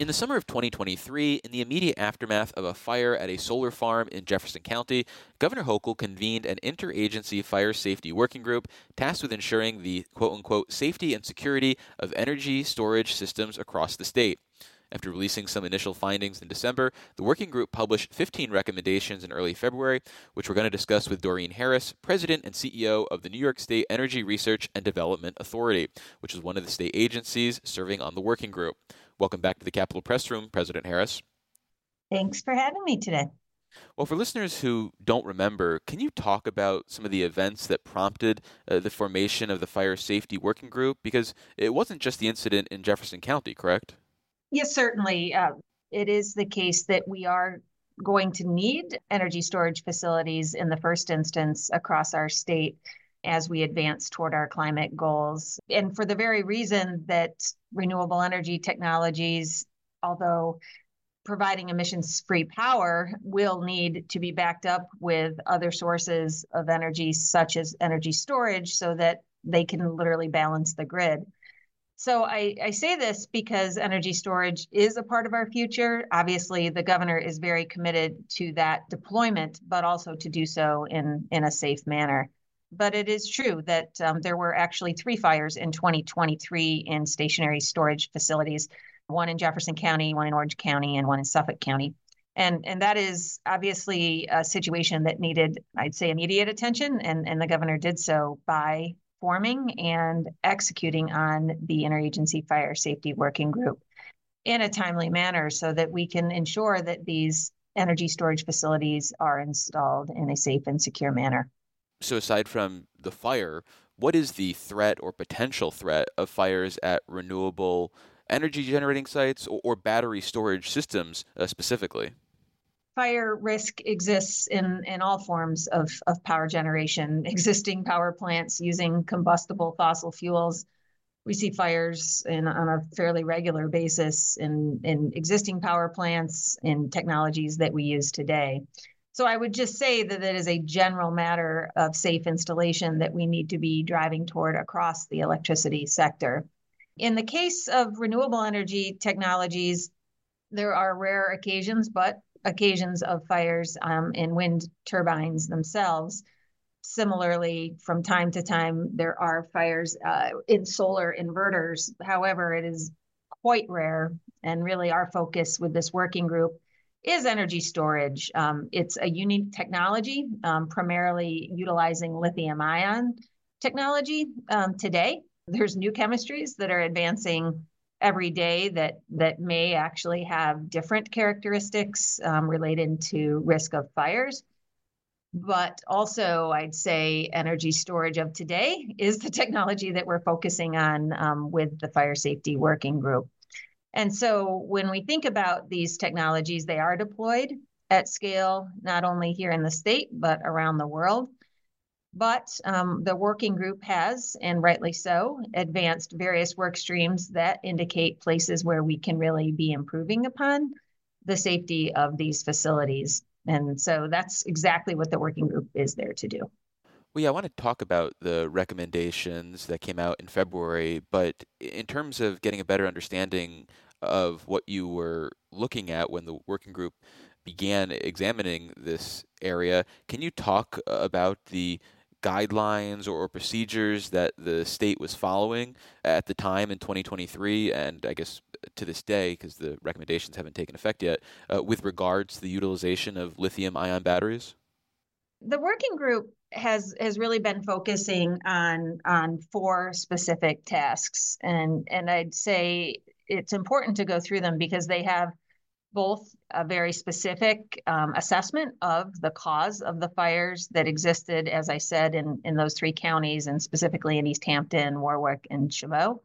In the summer of 2023, in the immediate aftermath of a fire at a solar farm in Jefferson County, Governor Hochul convened an interagency fire safety working group tasked with ensuring the quote unquote safety and security of energy storage systems across the state. After releasing some initial findings in December, the working group published 15 recommendations in early February, which we're going to discuss with Doreen Harris, President and CEO of the New York State Energy Research and Development Authority, which is one of the state agencies serving on the working group. Welcome back to the Capitol Press Room, President Harris. Thanks for having me today. Well, for listeners who don't remember, can you talk about some of the events that prompted uh, the formation of the Fire Safety Working Group? Because it wasn't just the incident in Jefferson County, correct? Yes, certainly. Uh, it is the case that we are going to need energy storage facilities in the first instance across our state as we advance toward our climate goals. And for the very reason that renewable energy technologies, although providing emissions free power, will need to be backed up with other sources of energy, such as energy storage, so that they can literally balance the grid. So I, I, say this because energy storage is a part of our future. Obviously, the governor is very committed to that deployment, but also to do so in, in a safe manner but it is true that um, there were actually three fires in 2023 in stationary storage facilities one in Jefferson County, one in Orange County, and one in Suffolk County. And, and that is obviously a situation that needed, I'd say, immediate attention. And, and the governor did so by forming and executing on the Interagency Fire Safety Working Group in a timely manner so that we can ensure that these energy storage facilities are installed in a safe and secure manner. So, aside from the fire, what is the threat or potential threat of fires at renewable energy generating sites or, or battery storage systems uh, specifically? Fire risk exists in, in all forms of, of power generation, existing power plants using combustible fossil fuels. We see fires in, on a fairly regular basis in, in existing power plants, in technologies that we use today. So I would just say that it is a general matter of safe installation that we need to be driving toward across the electricity sector. In the case of renewable energy technologies, there are rare occasions, but occasions of fires um, in wind turbines themselves. Similarly, from time to time, there are fires uh, in solar inverters. However, it is quite rare. And really, our focus with this working group is energy storage. Um, it's a unique technology, um, primarily utilizing lithium ion technology um, today. There's new chemistries that are advancing every day that that may actually have different characteristics um, related to risk of fires. But also, I'd say energy storage of today is the technology that we're focusing on um, with the Fire Safety Working Group. And so when we think about these technologies, they are deployed at scale, not only here in the state, but around the world. But um, the working group has, and rightly so, advanced various work streams that indicate places where we can really be improving upon the safety of these facilities. And so that's exactly what the working group is there to do. Well, yeah, I want to talk about the recommendations that came out in February, but in terms of getting a better understanding of what you were looking at when the working group began examining this area, can you talk about the guidelines or, procedures that the state was following at the time in 2023 and I guess to this day because the recommendations haven't taken effect yet uh, with regards to the utilization of lithium ion batteries? The working group has has really been focusing on on four specific tasks and and I'd say it's important to go through them because they have both a very specific um, assessment of the cause of the fires that existed, as I said, in, in those three counties and specifically in East Hampton, Warwick, and Chaumont.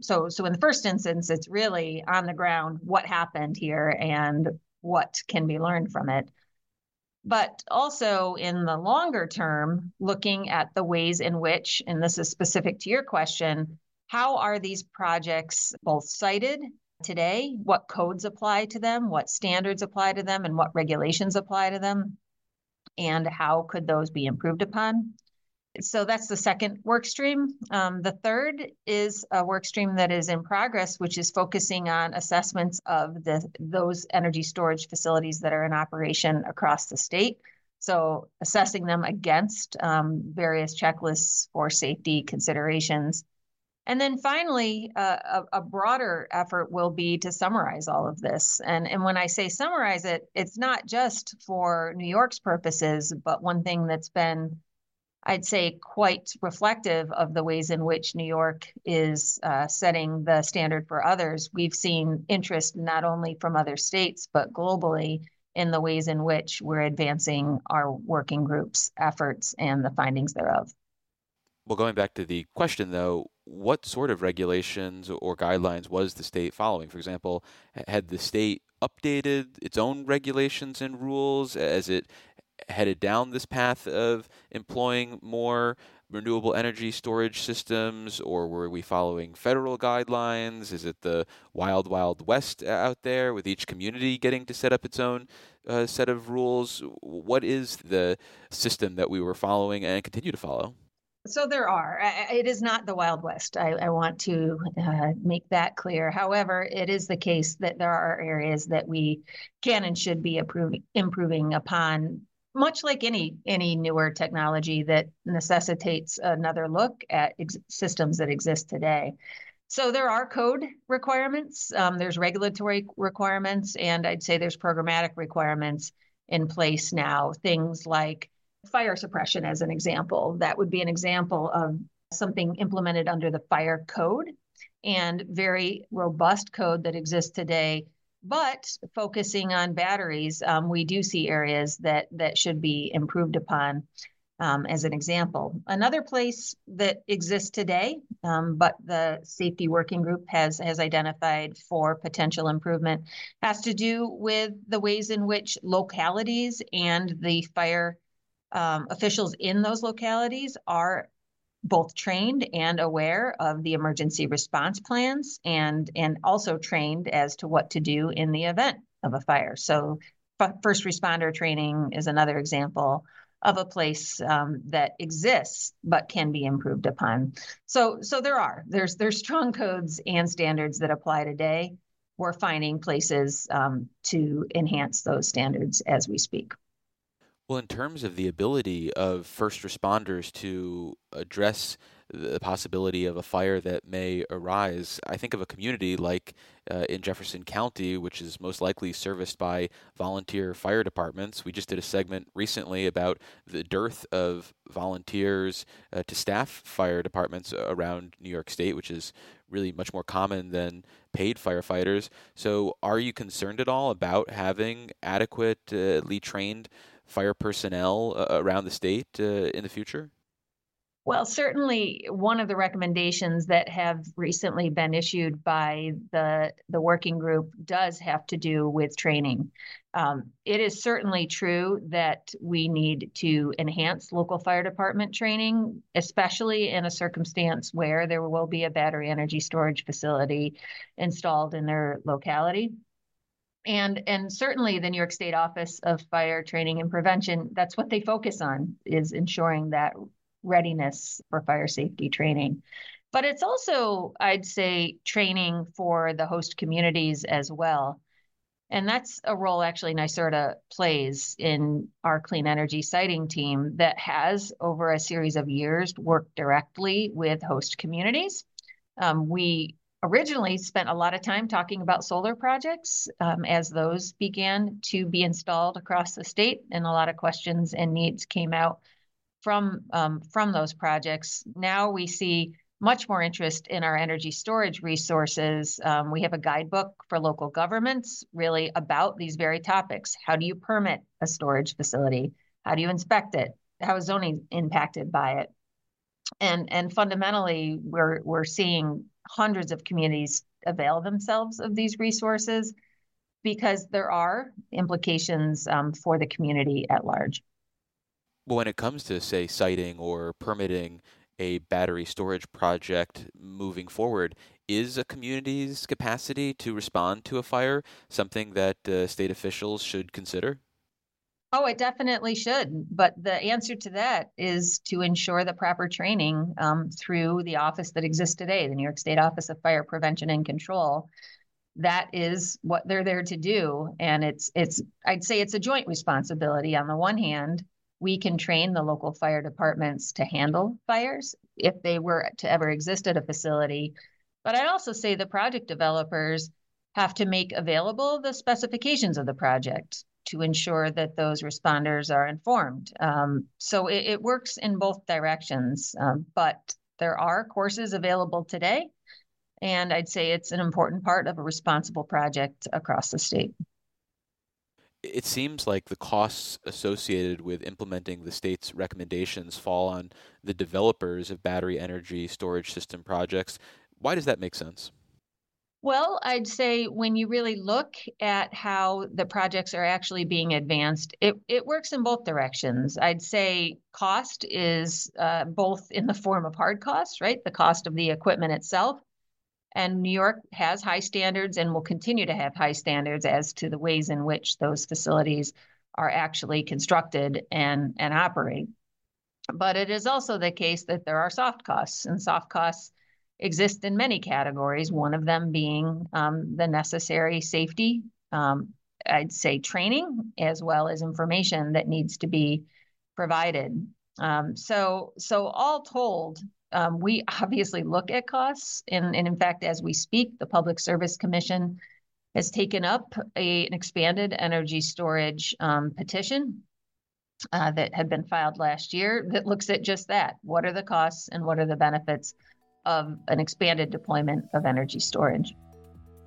So, so in the first instance, it's really on the ground what happened here and what can be learned from it but also in the longer term, looking at the ways in which, and this is specific to your question, how are these projects both sited today? What codes apply to them? What standards apply to them? And what regulations apply to them? And how could those be improved upon? So that's the second work stream. Um, the third is a work stream that is in progress, which is focusing on assessments of the those energy storage facilities that are in operation across the state. So assessing them against um, various checklists for safety considerations. And then finally, uh, a, a, broader effort will be to summarize all of this. And, and when I say summarize it, it's not just for New York's purposes, but one thing that's been, I'd say, quite reflective of the ways in which New York is uh, setting the standard for others. We've seen interest not only from other states, but globally in the ways in which we're advancing our working groups' efforts and the findings thereof. Well, going back to the question though, what sort of regulations or guidelines was the state following? For example, had the state updated its own regulations and rules as it headed down this path of employing more renewable energy storage systems, or were we following federal guidelines? Is it the wild, wild west out there with each community getting to set up its own uh, set of rules? What is the system that we were following and continue to follow? So there are. It is not the Wild West. I, I want to uh, make that clear. However, it is the case that there are areas that we can and should be improving, improving upon much like any any newer technology that necessitates another look at ex- systems that exist today. So there are code requirements, um, there's regulatory requirements, and I'd say there's programmatic requirements in place now. Things like fire suppression, as an example, that would be an example of something implemented under the fire code and very robust code that exists today but focusing on batteries, um, we do see areas that that should be improved upon. Um, as an example, another place that exists today, um, but the safety working group has has identified for potential improvement, has to do with the ways in which localities and the fire um, officials in those localities are both trained and aware of the emergency response plans and and also trained as to what to do in the event of a fire. So first responder training is another example of a place um, that exists but can be improved upon. So so there are there's there's strong codes and standards that apply today. We're finding places um, to enhance those standards as we speak well, in terms of the ability of first responders to address the possibility of a fire that may arise, I think of a community like uh, in Jefferson County, which is most likely serviced by volunteer fire departments. We just did a segment recently about the dearth of volunteers uh, to staff fire departments around New York State, which is really much more common than paid firefighters. So, are you concerned at all about having adequately trained fire personnel uh, around the state uh, in the future? Well, certainly one of the recommendations that have recently been issued by the, the working group does have to do with training. Um, it is certainly true that we need to enhance local fire department training, especially in a circumstance where there will be a battery energy storage facility installed in their locality and and certainly the New York State Office of Fire Training and Prevention that's what they focus on is ensuring that readiness for fire safety training. But it's also I'd say training for the host communities as well. And that's a role actually NYSERDA plays in our clean energy siting team that has over a series of years worked directly with host communities. Um, we originally spent a lot of time talking about solar projects um, as those began to be installed across the state, and a lot of questions and needs came out from um, from those projects. Now we see much more interest in our energy storage resources. Um, we have a guidebook for local governments really about these very topics. How do you permit a storage facility? How do you inspect it? How is zoning impacted by it? And and fundamentally, we're we're seeing hundreds of communities avail themselves of these resources because there are implications um, for the community at large. When it comes to, say, siting or permitting a battery storage project moving forward, is a community's capacity to respond to a fire something that uh, state officials should consider? Oh, it definitely should. But the answer to that is to ensure the proper training um, through the office that exists today, the New York State Office of Fire Prevention and Control. That is what they're there to do. And it's it's I'd say it's a joint responsibility. On the one hand, we can train the local fire departments to handle fires if they were to ever exist at a facility. But I'd also say the project developers have to make available the specifications of the project to ensure that those responders are informed. Um, so it, it, works in both directions, um, but there are courses available today. And I'd say it's an important part of a responsible project across the state. It seems like the costs associated with implementing the state's recommendations fall on the developers of battery energy storage system projects. Why does that make sense? Well, I'd say when you really look at how the projects are actually being advanced, it, it works in both directions. I'd say cost is uh, both in the form of hard costs, right? The cost of the equipment itself. And New York has high standards and will continue to have high standards as to the ways in which those facilities are actually constructed and, and operate. But it is also the case that there are soft costs, and soft costs exist in many categories, one of them being um, the necessary safety, um, I'd say training, as well as information that needs to be provided. Um, so, so all told, um, we obviously look at costs, and, and in fact, as we speak, the Public Service Commission has taken up a, an expanded energy storage um, petition uh, that had been filed last year that looks at just that. What are the costs and what are the benefits of an expanded deployment of energy storage.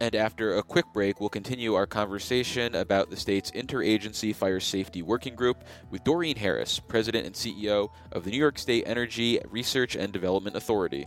And after a quick break, we'll continue our conversation about the state's Interagency Fire Safety Working Group with Doreen Harris, President and CEO of the New York State Energy Research and Development Authority.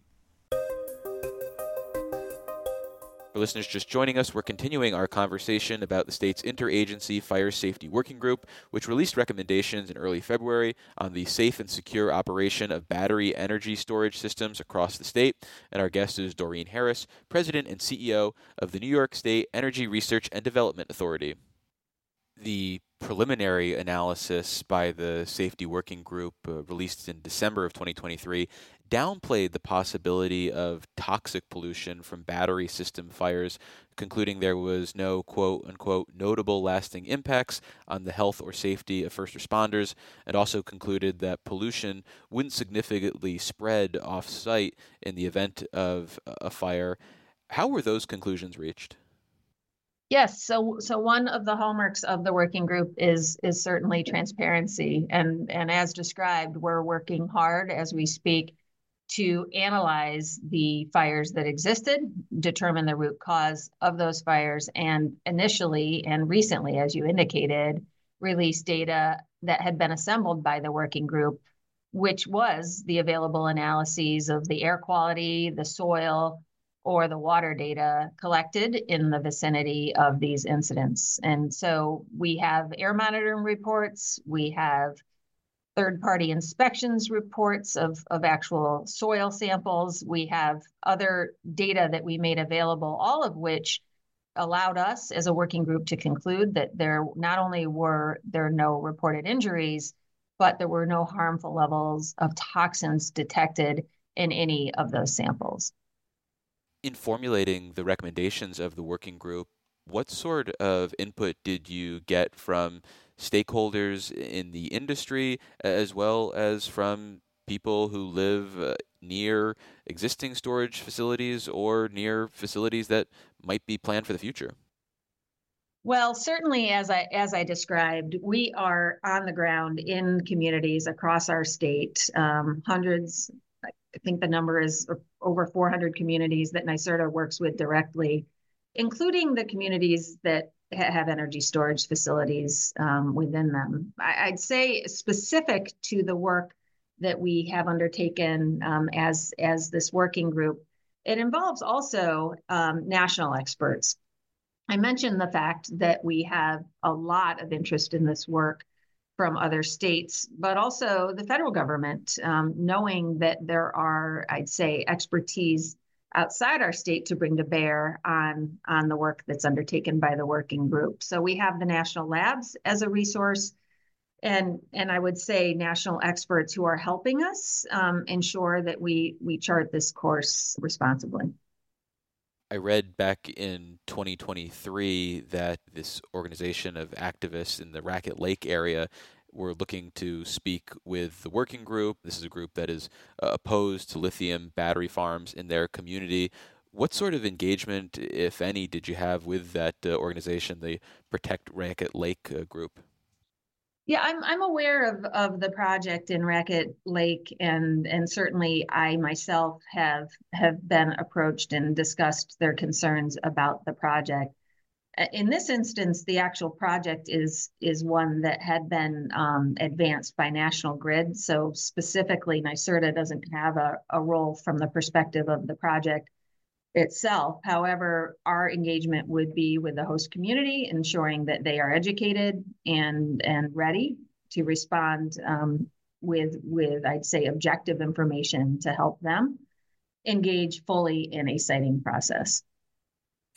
For listeners just joining us, we're continuing our conversation about the state's Interagency Fire Safety Working Group, which released recommendations in early February on the safe and secure operation of battery energy storage systems across the state. And our guest is Doreen Harris, President and CEO of the New York State Energy Research and Development Authority. The preliminary analysis by the Safety Working Group, uh, released in December of 2023, downplayed the possibility of toxic pollution from battery system fires, concluding there was no quote unquote notable lasting impacts on the health or safety of first responders, and also concluded that pollution wouldn't significantly spread off site in the event of a fire. How were those conclusions reached? Yes, so so one of the hallmarks of the working group is is certainly transparency, and and as described, we're working hard as we speak to analyze the fires that existed, determine the root cause of those fires, and initially and recently, as you indicated, release data that had been assembled by the working group, which was the available analyses of the air quality, the soil, or the water data collected in the vicinity of these incidents. And so we have air monitoring reports, we have third-party inspections reports of, of actual soil samples. We have other data that we made available, all of which allowed us as a working group to conclude that there not only were there no reported injuries, but there were no harmful levels of toxins detected in any of those samples. In formulating the recommendations of the working group, what sort of input did you get from stakeholders in the industry as well as from people who live uh, near existing storage facilities or near facilities that might be planned for the future? Well, certainly, as I as I described, we are on the ground in communities across our state. Um, hundreds, I think the number is over 400 communities that NYSERDA works with directly, including the communities that have energy storage facilities um, within them. I, would say specific to the work that we have undertaken um, as as this working group, it involves also um, national experts. I mentioned the fact that we have a lot of interest in this work from other states, but also the federal government, um, knowing that there are, I'd say, expertise outside our state to bring to bear on, on the work that's undertaken by the working group. So we have the national labs as a resource and and I would say national experts who are helping us um, ensure that we we chart this course responsibly. I read back in 2023 that this organization of activists in the Raquette Lake area were looking to speak with the working group. This is a group that is uh, opposed to lithium battery farms in their community. What sort of engagement, if any, did you have with that uh, organization, the Protect Raquette Lake uh, group? Yeah, I'm I'm aware of of the project in Raquette Lake, and and certainly I myself have have been approached and discussed their concerns about the project in this instance, the actual project is is one that had been um, advanced by National Grid. So specifically, NYSERDA doesn't have a, a role from the perspective of the project itself. However, our engagement would be with the host community, ensuring that they are educated and and ready to respond um, with with I'd say objective information to help them engage fully in a siting process.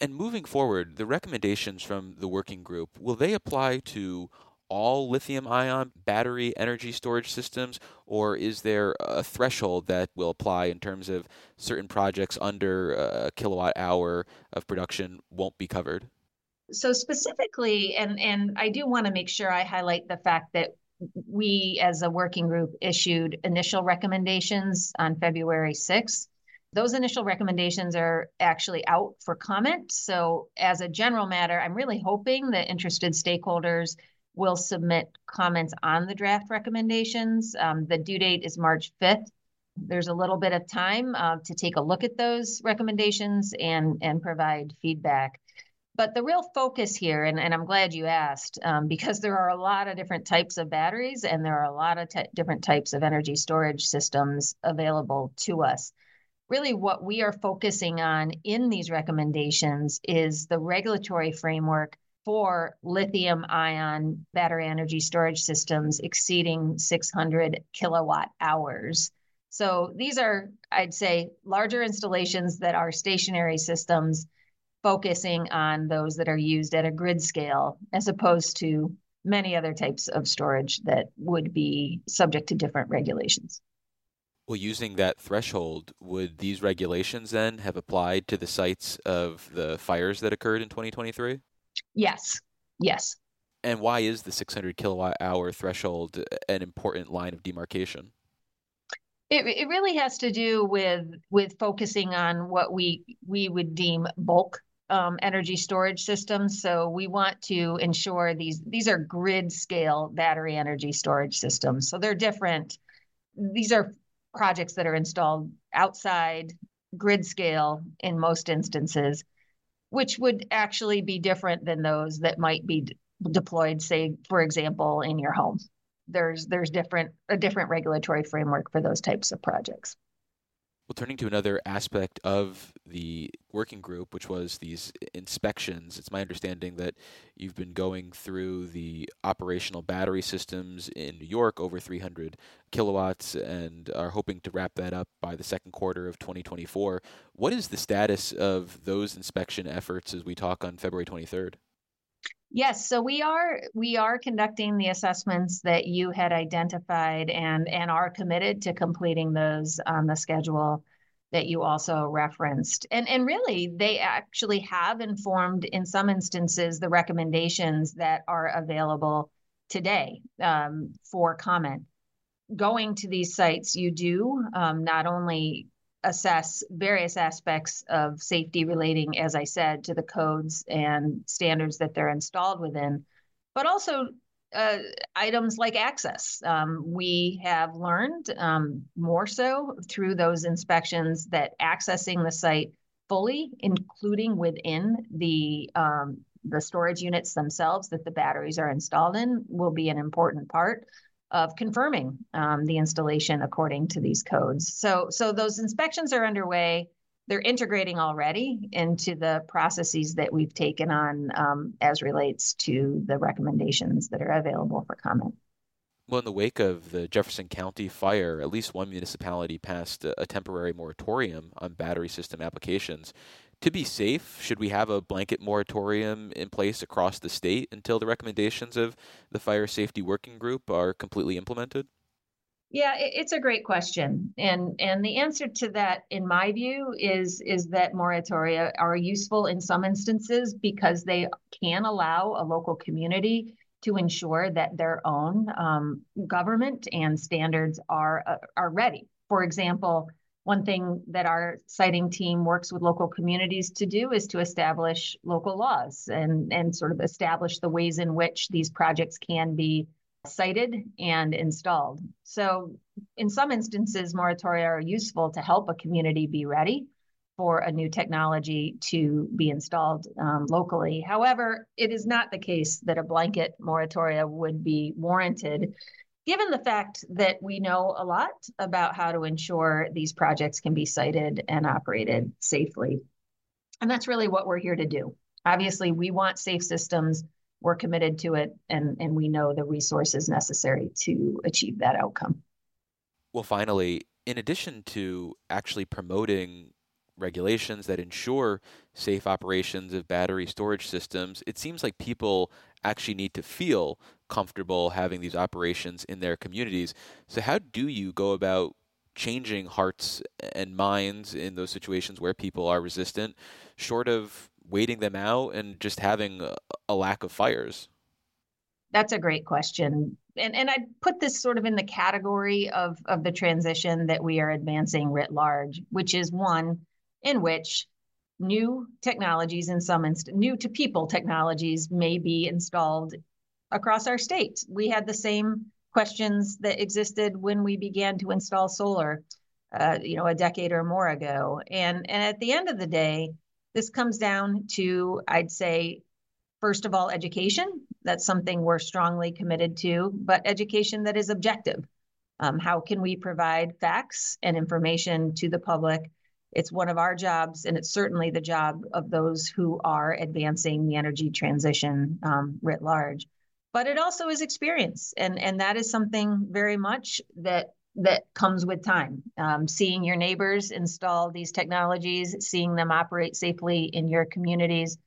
And moving forward, the recommendations from the working group will they apply to all lithium ion battery energy storage systems, or is there a threshold that will apply in terms of certain projects under a kilowatt hour of production won't be covered? So specifically, and and I do want to make sure I highlight the fact that we as a working group issued initial recommendations on February 6th those initial recommendations are actually out for comment. So, as a general matter, I'm really hoping that interested stakeholders will submit comments on the draft recommendations. Um, the due date is March 5th. There's a little bit of time uh, to take a look at those recommendations and, and provide feedback. But the real focus here, and, and I'm glad you asked, um, because there are a lot of different types of batteries and there are a lot of different types of energy storage systems available to us really what we are focusing on in these recommendations is the regulatory framework for lithium ion battery energy storage systems exceeding 600 kilowatt hours. So these are, I'd say, larger installations that are stationary systems focusing on those that are used at a grid scale as opposed to many other types of storage that would be subject to different regulations. Well, using that threshold, would these regulations then have applied to the sites of the fires that occurred in 2023? Yes. Yes. And why is the 600 kilowatt hour threshold an important line of demarcation? It, it really has to do with with focusing on what we we would deem bulk um, energy storage systems. So we want to ensure these these are grid scale battery energy storage systems. So they're different. These are projects that are installed outside grid scale in most instances, which would actually be different than those that might be d- deployed, say, for example, in your home. There's there's different a different regulatory framework for those types of projects. Well, turning to another aspect of the working group, which was these inspections, it's my understanding that you've been going through the operational battery systems in New York, over 300 kilowatts, and are hoping to wrap that up by the second quarter of 2024. What is the status of those inspection efforts as we talk on February 23rd? Yes, so we are we are conducting the assessments that you had identified and and are committed to completing those on the schedule that you also referenced. And and really they actually have informed in some instances the recommendations that are available today um, for comment. Going to these sites, you do um, not only assess various aspects of safety relating, as I said, to the codes and standards that they're installed within, but also uh, items like access. Um, we have learned um, more so through those inspections that accessing the site fully, including within the um, the storage units themselves that the batteries are installed in will be an important part of confirming um, the installation according to these codes. So, so those inspections are underway. They're integrating already into the processes that we've taken on um, as relates to the recommendations that are available for comment. Well, in the wake of the Jefferson County fire, at least one municipality passed a, a temporary moratorium on battery system applications. To be safe, should we have a blanket moratorium in place across the state until the recommendations of the Fire Safety Working Group are completely implemented? Yeah, it's a great question, and and the answer to that, in my view, is is that moratoria are useful in some instances because they can allow a local community to ensure that their own um, government and standards are uh, are ready. For example, one thing that our siting team works with local communities to do is to establish local laws and and sort of establish the ways in which these projects can be sited and installed. So, in some instances, moratoria are useful to help a community be ready for a new technology to be installed um, locally. However, it is not the case that a blanket moratoria would be warranted, given the fact that we know a lot about how to ensure these projects can be sited and operated safely. And that's really what we're here to do. Obviously, we want safe systems. We're committed to it, and, and we know the resources necessary to achieve that outcome. Well, finally, in addition to actually promoting regulations that ensure safe operations of battery storage systems, it seems like people actually need to feel comfortable having these operations in their communities. So, how do you go about changing hearts and minds in those situations where people are resistant, short of waiting them out and just having a, lack of fires? That's a great question. And, and I'd put this sort of in the category of, of the transition that we are advancing writ large, which is one, in which new technologies in some inst- new to people technologies may be installed across our state. We had the same questions that existed when we began to install solar, uh, you know, a decade or more ago. And and at the end of the day, this comes down to, I'd say, first of all, education. That's something we're strongly committed to, but education that is objective. Um, how can we provide facts and information to the public it's one of our jobs, and it's certainly the job of those who are advancing the energy transition um, writ large. But it also is experience, and and that is something very much that that comes with time. Um, seeing your neighbors install these technologies, seeing them operate safely in your communities,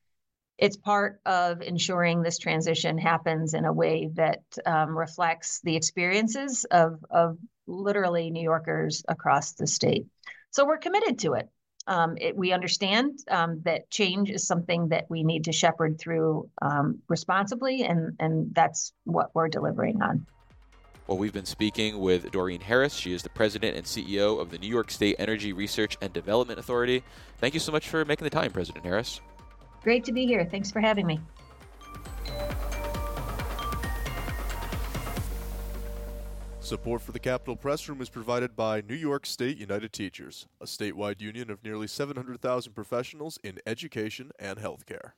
it's part of ensuring this transition happens in a way that um, reflects the experiences of, of literally New Yorkers across the state. So we're committed to it. Um, it we understand um, that change is something that we need to shepherd through um, responsibly, and, and that's what we're delivering on. Well, we've been speaking with Doreen Harris. She is the president and CEO of the New York State Energy Research and Development Authority. Thank you so much for making the time, President Harris. Great to be here. Thanks for having me. Support for the Capitol Press Room is provided by New York State United Teachers, a statewide union of nearly 700,000 professionals in education and healthcare.